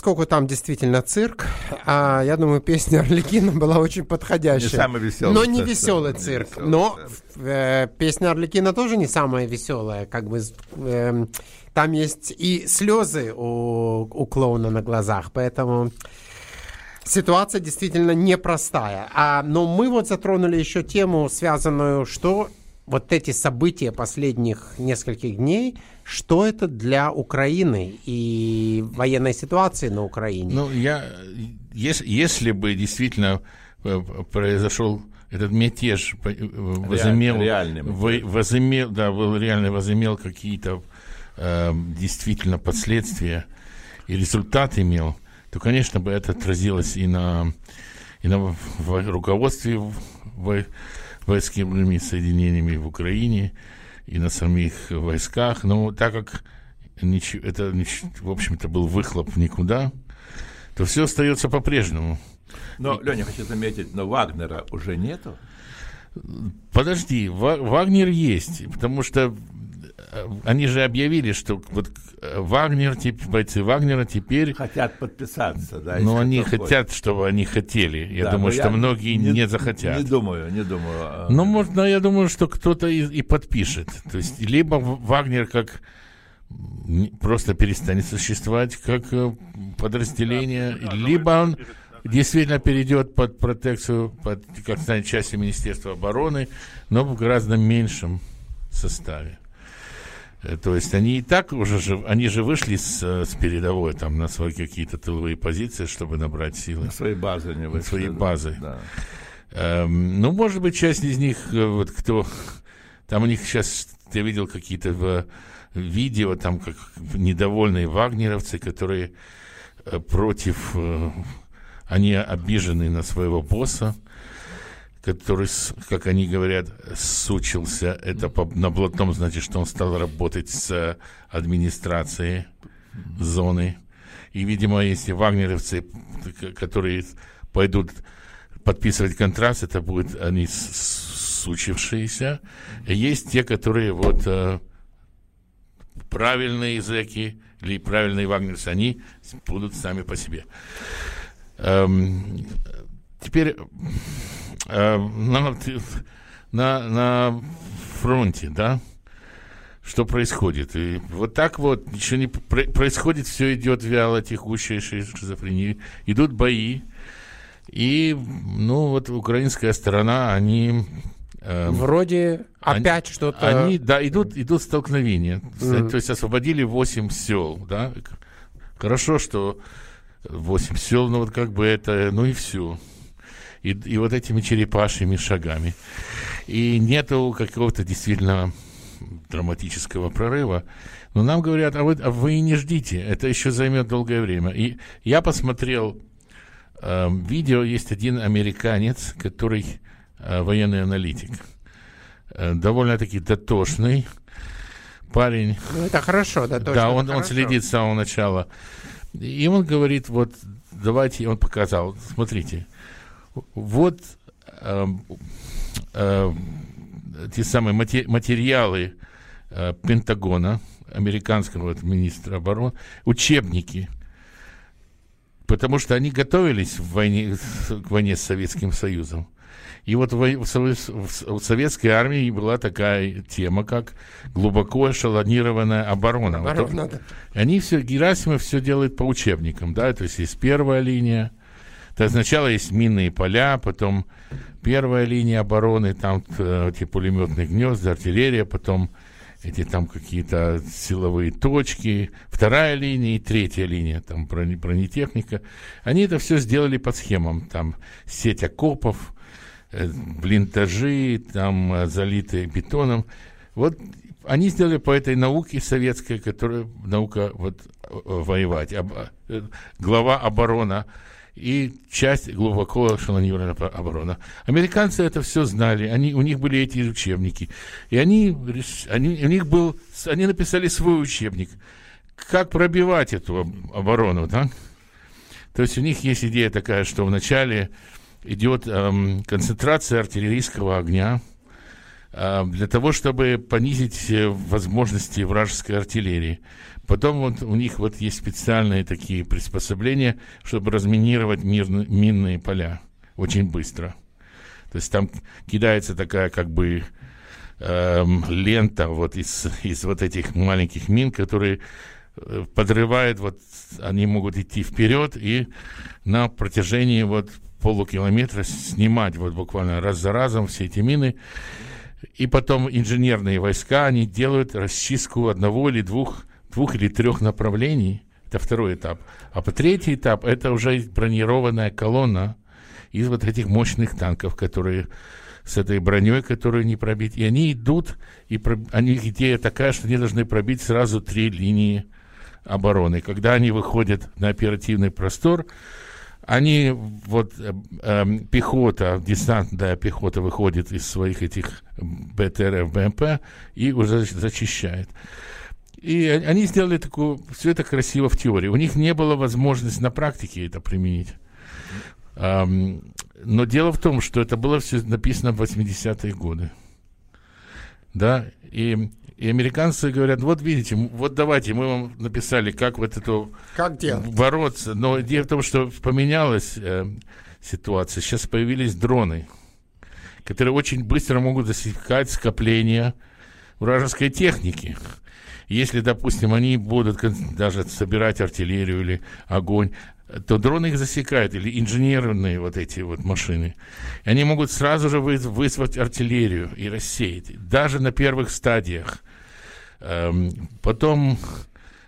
Поскольку там действительно цирк, а, я думаю, песня Орликина была очень подходящая. Не самый веселый, Но не веселый да, не цирк. веселый, но э, песня Орликина тоже не самая веселая. Как бы эм, там есть и слезы у, у клоуна на глазах, поэтому ситуация действительно непростая. А, но мы вот затронули еще тему, связанную, что вот эти события последних нескольких дней, что это для Украины и военной ситуации на Украине? Ну, я, ес- если бы действительно э, произошел этот мятеж, э, возымел, реальный мятеж. во- возымел, да, был реально возымел какие-то э, действительно последствия и результат имел, то, конечно, бы это отразилось и на, и на в- в руководстве во- войсковыми соединениями в Украине, и на самих войсках. Но так как ничего, это, в общем-то, был выхлоп никуда, то все остается по-прежнему. Но, Леня, хочу заметить, но Вагнера уже нету. Подожди, Ва- Вагнер есть, потому что они же объявили, что вот э, Вагнер, бойцы Вагнера теперь, Хотят подписаться, да. но если они хочет. хотят, чтобы они хотели. Я Да, думаю, но что многие не, захотят. Не думаю, не думаю. а, Ну, можно, я думаю, что кто-то и, и подпишет. То есть, либо Вагнер как просто перестанет существовать как э, подразделение, либо он действительно перейдет под протекцию, под, как станет частью Министерства обороны, но в гораздо меньшем составе. Э, То есть они и так уже, же, они же вышли с, э, с передовой там на свои какие-то тыловые позиции, чтобы набрать силы. На своей базе не вышли. своей да, базы. Да. Эм, ну, может быть, часть из них, э, вот кто... Там у них сейчас, я видел какие-то видео, там как недовольные вагнеровцы, которые против... они обижены на своего босса, который, как они говорят, сучился, это по, на блатном значит, что он стал работать с администрацией зоны. И, видимо, если вагнеровцы, которые пойдут подписывать контракт, это будут они сучившиеся. Есть те, которые вот э, правильные зэки или правильные вагнерцы, они будут сами по себе. Эм, теперь э, на, на, на фронте, да, что происходит. И вот так вот ничего не происходит, все идет вяло, текущая шизофрения. Идут бои, и, ну, вот украинская сторона, они... Э, Вроде опять они, что-то... Они, да, идут, идут столкновения. Mm. То есть освободили 8 сел, да. Хорошо, что 8 сел, но вот как бы это, ну и все. И, и вот этими черепашьими шагами. И нету какого-то действительно драматического прорыва. Но нам говорят, а вы, а вы не ждите, это еще займет долгое время. И я посмотрел э, видео, есть один американец, который э, военный аналитик. Э, довольно-таки дотошный парень. Ну, это хорошо, дотошный. Да, он, он следит с самого начала. И он говорит, вот, давайте, он показал, смотрите, вот э, э, те самые матери материалы э, Пентагона, американского вот, министра обороны, учебники, потому что они готовились в войне, к войне с Советским Союзом. И вот в, в, советской армии была такая тема, как глубоко эшелонированная оборона. оборона вот, да. Они все, Герасимов все делает по учебникам, да, то есть есть первая линия, то есть сначала есть минные поля, потом первая линия обороны, там э, эти пулеметные гнезда, артиллерия, потом эти там какие-то силовые точки, вторая линия и третья линия, там бронетехника. Они это все сделали по схемам, там сеть окопов, э, блиндажи, там э, залитые бетоном. Вот они сделали по этой науке советской, которая наука вот воевать, об, глава оборона и часть глубоко эшелонированная оборона. Американцы это все знали, они, у них были эти учебники, и они, они, у них был, они написали свой учебник, как пробивать эту оборону, да? То есть у них есть идея такая, что вначале идет эм, концентрация артиллерийского огня, для того, чтобы понизить э, возможности вражеской артиллерии. Потом вот у них вот есть специальные такие приспособления, чтобы разминировать мирно, минные поля очень быстро. То есть там кидается такая как бы эм, лента вот из, из вот этих маленьких мин, которые э, подрывают, вот они могут идти вперед и на протяжении вот полукилометра снимать вот буквально раз за разом все эти мины. И потом инженерные войска, они делают расчистку одного или двух двух или трех направлений. Это второй этап. А по третий этап это уже бронированная колонна из вот этих мощных танков, которые с этой броней, которую не пробить. И они идут, и про, они, идея такая, что они должны пробить сразу три линии обороны. Когда они выходят на оперативный простор, они, вот э, э, пехота, десантная пехота выходит из своих этих БТР, БМП и уже зачищает. И они сделали такую, все это красиво в теории. У них не было возможности на практике это применить. Um, но дело в том, что это было все написано в 80-е годы. Да, и, и американцы говорят, вот видите, вот давайте, мы вам написали, как вот это как делать? бороться. Но дело в том, что поменялась э, ситуация. Сейчас появились дроны, которые очень быстро могут засекать скопления вражеской техники. Если, допустим, они будут даже собирать артиллерию или огонь, то дроны их засекают, или инженерные вот эти вот машины. И они могут сразу же вызвать артиллерию и рассеять, даже на первых стадиях. Эм, потом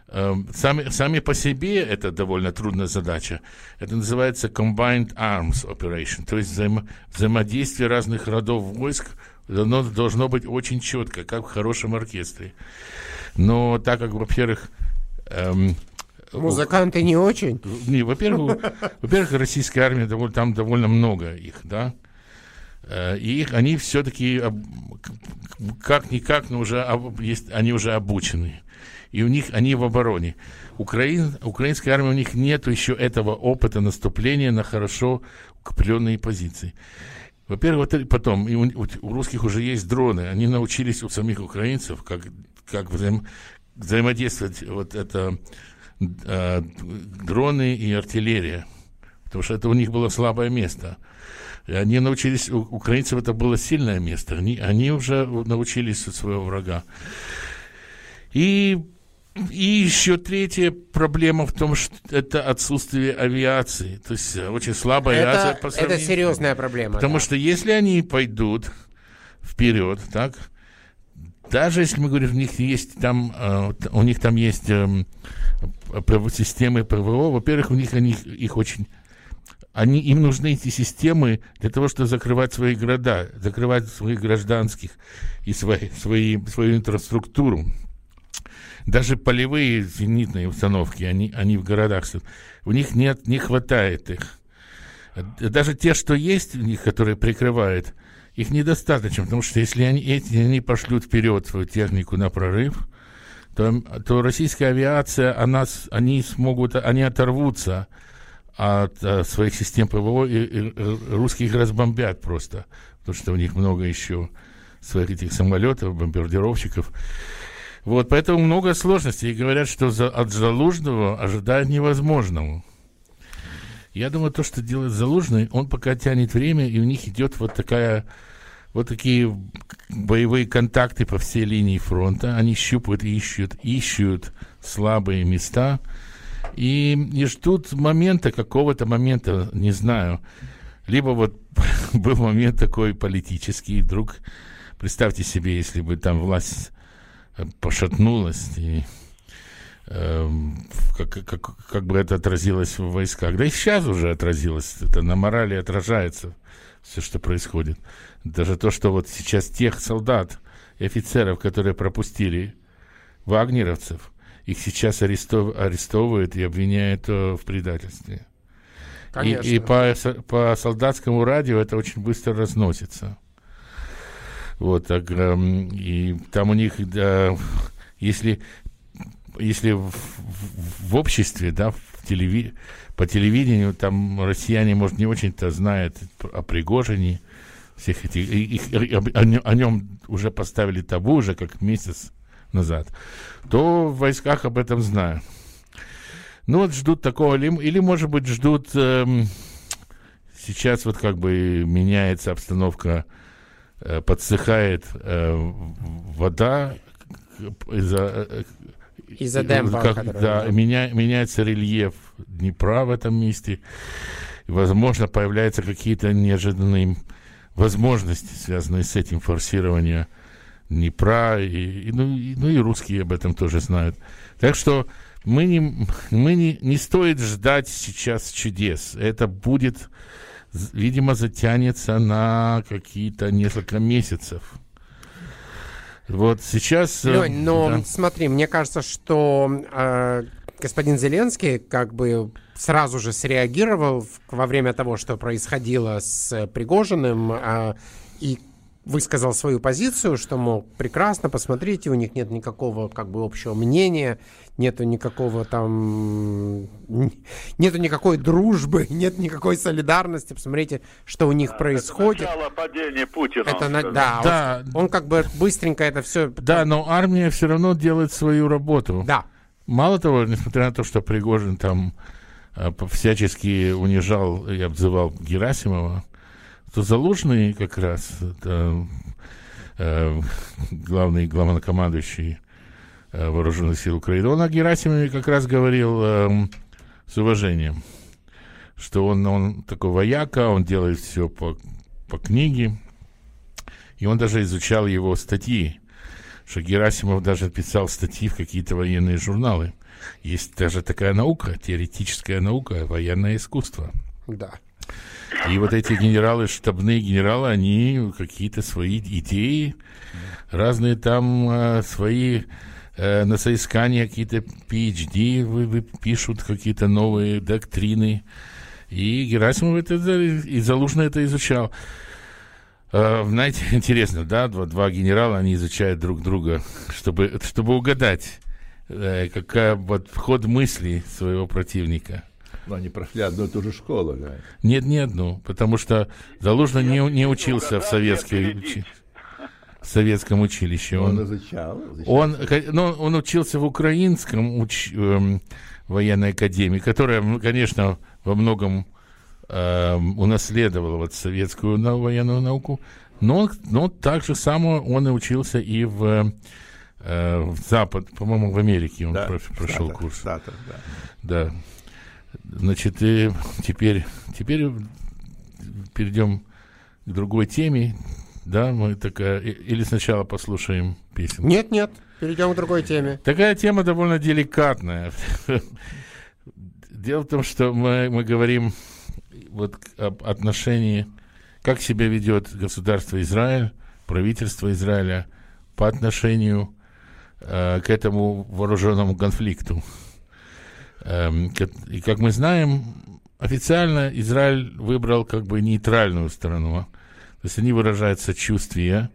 эм, сами, сами по себе это довольно трудная задача. Это называется Combined Arms Operation, то есть взаимо, взаимодействие разных родов войск оно должно быть очень четко, как в хорошем оркестре. Но так как, во-первых... Эм, Музыканты не очень? Не, во-первых, во-первых, российская армия, там довольно много их, да. Э, и они все-таки как-никак, но уже есть, они уже обучены. И у них они в обороне. Украин, украинская армия, у них нет еще этого опыта наступления на хорошо укрепленные позиции. Во-первых, потом, и у, у русских уже есть дроны, они научились у самих украинцев, как, как взаим, взаимодействовать вот это э, дроны и артиллерия, потому что это у них было слабое место. Они научились, у украинцев это было сильное место, они, они уже научились у своего врага. И и еще третья проблема в том, что это отсутствие авиации. То есть э, очень слабая это, авиация. По это серьезная проблема. Потому да. что если они пойдут вперед, так, даже если мы говорим, у них есть там, э, у них там есть э, системы ПВО, во-первых, у них они, их очень они, им нужны эти системы для того, чтобы закрывать свои города, закрывать своих гражданских и свои, свои, свою инфраструктуру. Даже полевые зенитные установки, они, они в городах, у них нет, не хватает их. Даже те, что есть у них, которые прикрывают, их недостаточно, потому что если они, эти, они пошлют вперед свою технику на прорыв, то, то российская авиация, она, они смогут, они оторвутся от а, своих систем ПВО, и, и, и русских разбомбят просто, потому что у них много еще своих этих самолетов, бомбардировщиков. Вот, поэтому много сложностей. И говорят, что за, от Залужного ожидать невозможного. Я думаю, то, что делает Залужный, он пока тянет время, и у них идет вот такая, вот такие боевые контакты по всей линии фронта. Они щупают, ищут, ищут слабые места и, и ждут момента, какого-то момента, не знаю. Либо вот был момент такой политический, вдруг, представьте себе, если бы там власть пошатнулась, и э, как, как, как бы это отразилось в войсках. Да и сейчас уже отразилось, это на морали отражается все, что происходит. Даже то, что вот сейчас тех солдат и офицеров, которые пропустили вагнеровцев, их сейчас арестов, арестовывают и обвиняют э, в предательстве. Конечно. И, и по, по солдатскому радио это очень быстро разносится. Вот, так, эм, и там у них, да, если, если в, в, в обществе, да, в телеви, по телевидению, там россияне, может, не очень-то знают о Пригожине, всех этих, их, их, о, о нем уже поставили табу уже как месяц назад, то в войсках об этом знают. Ну вот ждут такого, или, или может быть ждут, эм, сейчас вот как бы меняется обстановка Э, подсыхает э, вода из-за э, из-за демпа, как, да, меня, меняется рельеф Днепра в этом месте. Возможно, появляются какие-то неожиданные возможности, связанные с этим форсирование Днепра, и, и, ну, и, ну и русские об этом тоже знают. Так что мы не, мы не, не стоит ждать сейчас чудес. Это будет видимо, затянется на какие-то несколько месяцев. Вот сейчас... Э, Лень, но да. смотри, мне кажется, что э, господин Зеленский как бы сразу же среагировал во время того, что происходило с Пригожиным, э, и высказал свою позицию, что, мол, прекрасно, посмотрите, у них нет никакого как бы общего мнения, нету никакого там, нету никакой дружбы, нет никакой солидарности, посмотрите, что у них да, происходит. Это падения Путина. Это, на, да, да. Он, он как бы быстренько это все... Да, но армия все равно делает свою работу. Да. Мало того, несмотря на то, что Пригожин там э, всячески унижал и обзывал Герасимова, то Залужный как раз, это, э, главный главнокомандующий э, вооруженных сил Украины, он о Герасимове как раз говорил э, с уважением, что он, он такой вояка, он делает все по, по книге, и он даже изучал его статьи, что Герасимов даже писал статьи в какие-то военные журналы. Есть даже такая наука, теоретическая наука, военное искусство. Да. И вот эти генералы, штабные генералы, они какие-то свои идеи, разные там э, свои э, на соискание какие-то PhD вы, вы пишут, какие-то новые доктрины. И Герасимов это, и Залужный это изучал. Uh, знаете, интересно, да, два, два генерала, они изучают друг друга, чтобы, чтобы угадать, э, какая вот ход мысли своего противника. Но они прошли одну и ту же школу, да? Нет, не одну, потому что Залужный не, не учился в советской учи... в советском училище. Он, он изучал, изучал. Он, ну, он учился в украинском уч... эм, военной академии, которая, ну, конечно, во многом э, унаследовала вот советскую на, военную науку, но, но так же само он и учился и в, э, в Запад, по-моему, в Америке он да, прошел Штатах, курс. Штатах, да. Да. Значит, и теперь, теперь перейдем к другой теме. Да, мы такая... Или сначала послушаем песню? Нет, нет, перейдем к другой теме. Такая тема довольно деликатная. Дело в том, что мы, мы говорим вот об отношении, как себя ведет государство Израиль, правительство Израиля по отношению э, к этому вооруженному конфликту. Эм, и как мы знаем, официально Израиль выбрал как бы нейтральную сторону. То есть они выражают сочувствие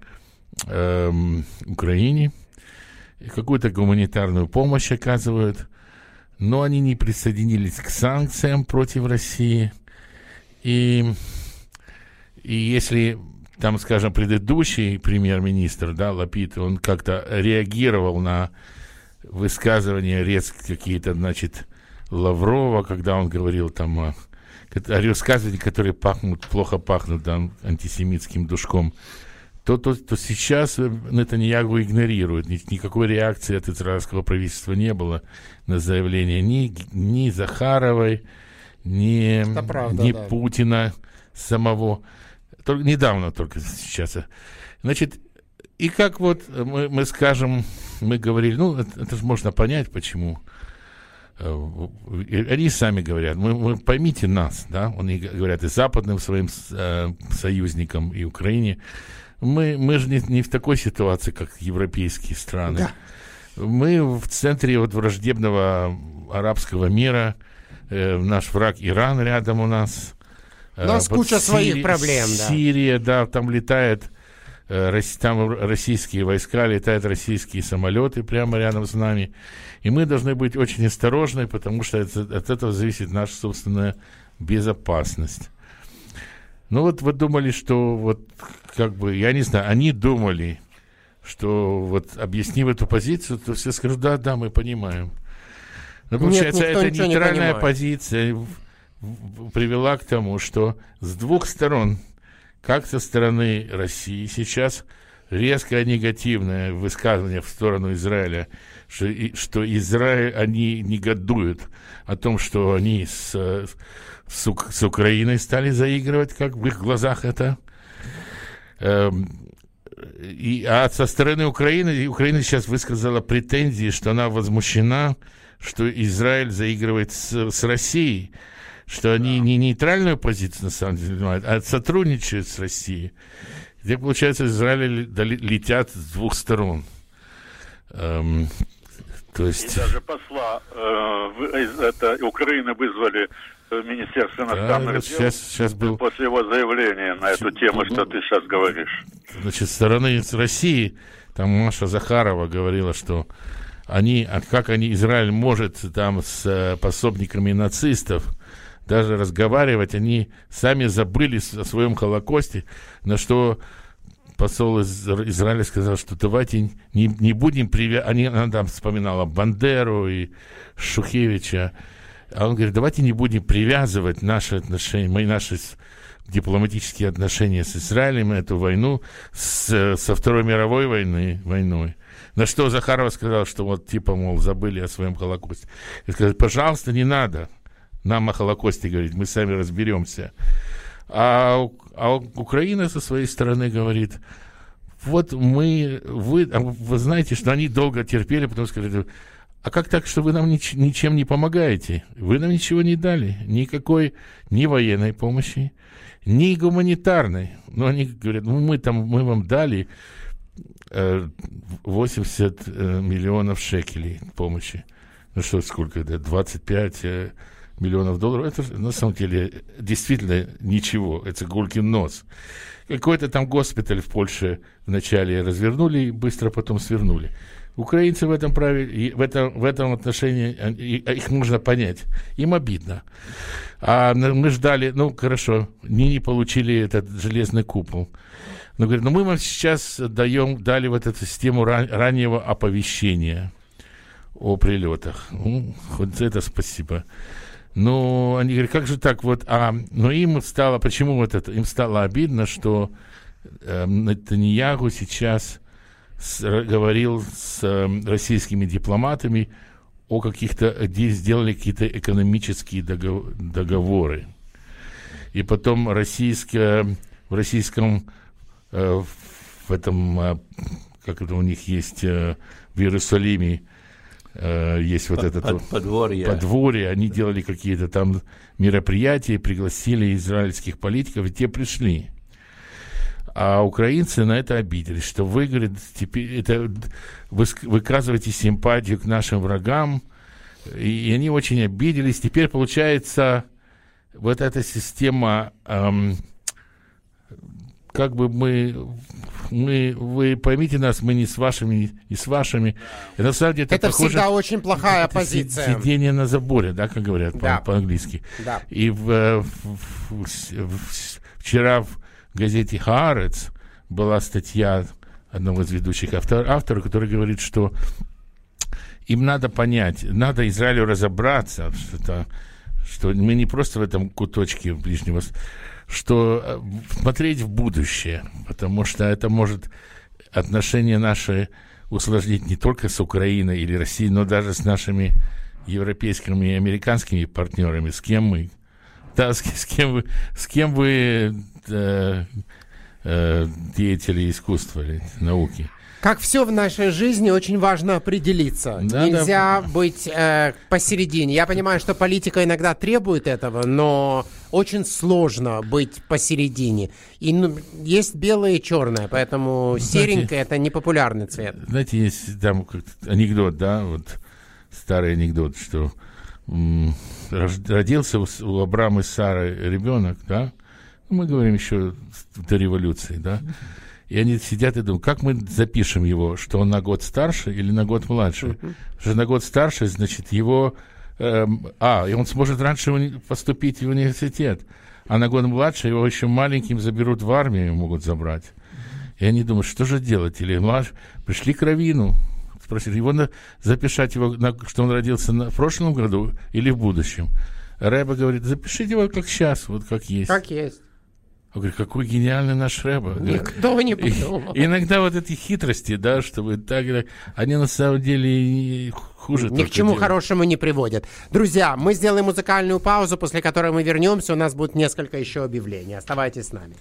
эм, Украине, какую-то гуманитарную помощь оказывают, но они не присоединились к санкциям против России. И, и если там, скажем, предыдущий премьер-министр, да, Лапид, он как-то реагировал на высказывания резко какие-то, значит, Лаврова, когда он говорил там о, о высказываниях, которые пахнут, плохо пахнут там, антисемитским душком, то, то, то сейчас Нетаньягу игнорирует. Ни, никакой реакции от израильского правительства не было на заявление ни, ни Захаровой, ни, правда, ни да. Путина самого. Только, недавно только сейчас. Значит, и как вот мы, мы скажем, мы говорили, ну, это, это же можно понять, почему они сами говорят, мы, мы поймите нас, да, они говорят и западным своим э, союзникам, и Украине, мы, мы же не, не в такой ситуации, как европейские страны. Да. Мы в центре вот враждебного арабского мира, э, наш враг Иран рядом у нас. У нас э, куча Сирия, своих проблем, да. Сирия, да, там летает Э, там российские войска, летают российские самолеты прямо рядом с нами. И мы должны быть очень осторожны, потому что это, от этого зависит наша собственная безопасность. Ну вот вы думали, что вот как бы, я не знаю, они думали, что вот объяснив эту позицию, то все скажут, да, да, мы понимаем. Но получается, Нет, эта нейтральная не позиция привела к тому, что с двух сторон как со стороны России сейчас резкое негативное высказывание в сторону Израиля, что, что Израиль, они негодуют о том, что они с, с, с Украиной стали заигрывать, как в их глазах это. Эм, и, а со стороны Украины, Украина сейчас высказала претензии, что она возмущена, что Израиль заигрывает с, с Россией что они не нейтральную позицию на самом деле занимают, а сотрудничают с Россией. Где, получается, Израиль летят с двух сторон. Эм, то есть... И даже посла э, это, Украины вызвали в Министерство иностранных да, дел сейчас, сейчас был... после его заявления на эту тему, что ты сейчас говоришь. Значит, с стороны России, там Маша Захарова говорила, что они, а как они, Израиль может там с э, пособниками нацистов даже разговаривать, они сами забыли о своем Холокосте, на что посол из Израиля сказал, что давайте не, не будем привязывать, она там вспоминала Бандеру и Шухевича, а он говорит, давайте не будем привязывать наши отношения, мои наши дипломатические отношения с Израилем, эту войну с, со Второй мировой войны, войной. На что Захарова сказал, что вот типа, мол, забыли о своем Холокосте. И сказал, пожалуйста, не надо нам о Холокосте говорить, мы сами разберемся. А, а Украина со своей стороны говорит, вот мы, вы, а вы знаете, что они долго терпели, потом сказали, а как так, что вы нам нич- ничем не помогаете? Вы нам ничего не дали, никакой ни военной помощи, ни гуманитарной. Но они говорят, ну мы там, мы вам дали э, 80 э, миллионов шекелей помощи. Ну что, сколько это? 25 э, миллионов долларов, это на самом деле действительно ничего, это гулькин нос. Какой-то там госпиталь в Польше вначале развернули и быстро потом свернули. Украинцы в этом праве, в этом, в этом отношении, а их можно понять. Им обидно. А мы ждали, ну, хорошо, не, не получили этот железный купол. Но говорит, ну мы вам сейчас даем, дали вот эту систему ран, раннего оповещения о прилетах. Ну, хоть за это спасибо. Ну, они говорят, как же так вот, а, но им стало, почему вот это, им стало обидно, что э, Натаньягу сейчас с, говорил с э, российскими дипломатами о каких-то, где сделали какие-то экономические договор, договоры. И потом российское, в российском, э, в этом, э, как это у них есть, э, в Иерусалиме, э, есть вот это под, подворье. подворье, они делали какие-то там мероприятия, пригласили израильских политиков, и те пришли. А украинцы на это обиделись, что вы, говорит, теперь это вы выказываете симпатию к нашим врагам, и, и они очень обиделись. Теперь получается вот эта система, эм, как бы мы, мы, вы поймите нас, мы не с вашими, не с вашими. И на самом деле это, это похоже, всегда очень плохая это позиция. Сидение на заборе, да, как говорят да. по- по-английски. Да. И в, в, в, вчера в газете «Хаарец» была статья одного из ведущих автор, авторов, который говорит, что им надо понять, надо Израилю разобраться, что, что мы не просто в этом куточке Ближнего что э, смотреть в будущее, потому что это может отношения наши усложнить не только с Украиной или Россией, но даже с нашими европейскими и американскими партнерами, с кем мы, да, с, с кем вы, с кем вы э, э, деятели искусства или науки. Как все в нашей жизни, очень важно определиться. Да, Нельзя да. быть э, посередине. Я понимаю, что политика иногда требует этого, но очень сложно быть посередине. И ну, есть белое и черное, поэтому знаете, серенькое это непопулярный цвет. Знаете, есть там анекдот, да, вот старый анекдот, что м- родился у, у Абрама и Сары ребенок, да, мы говорим еще до революции, да, и они сидят и думают, как мы запишем его, что он на год старше или на год младше. Uh-huh. Что на год старше, значит, его... Эм, а, и он сможет раньше поступить в университет. А на год младше его еще маленьким заберут в армию, могут забрать. И они думают, что же делать? Или младше... Пришли к Равину, спросили его на... записать его, на... что он родился на... в прошлом году или в будущем. Рэба говорит, запишите его как сейчас, вот как есть. Как есть. Он говорит, какой гениальный наш Рэба. Никто не подумал. И, иногда вот эти хитрости, да, чтобы так, они на самом деле хуже. Ни к чему делают. хорошему не приводят. Друзья, мы сделаем музыкальную паузу, после которой мы вернемся. У нас будет несколько еще объявлений. Оставайтесь с нами.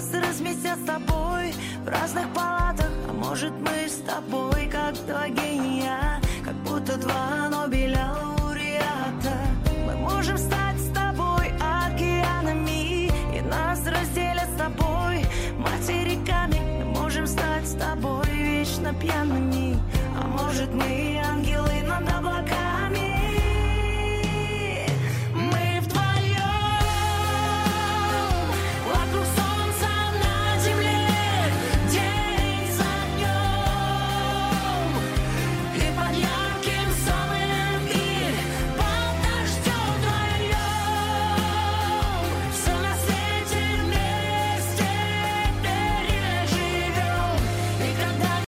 Нас разместят с тобой в разных палатах. А может мы с тобой как два гения Как будто два Нобеля лауреата. Мы можем стать с тобой океанами И нас разделят с тобой материками. Мы можем стать с тобой вечно пьяными. А может мы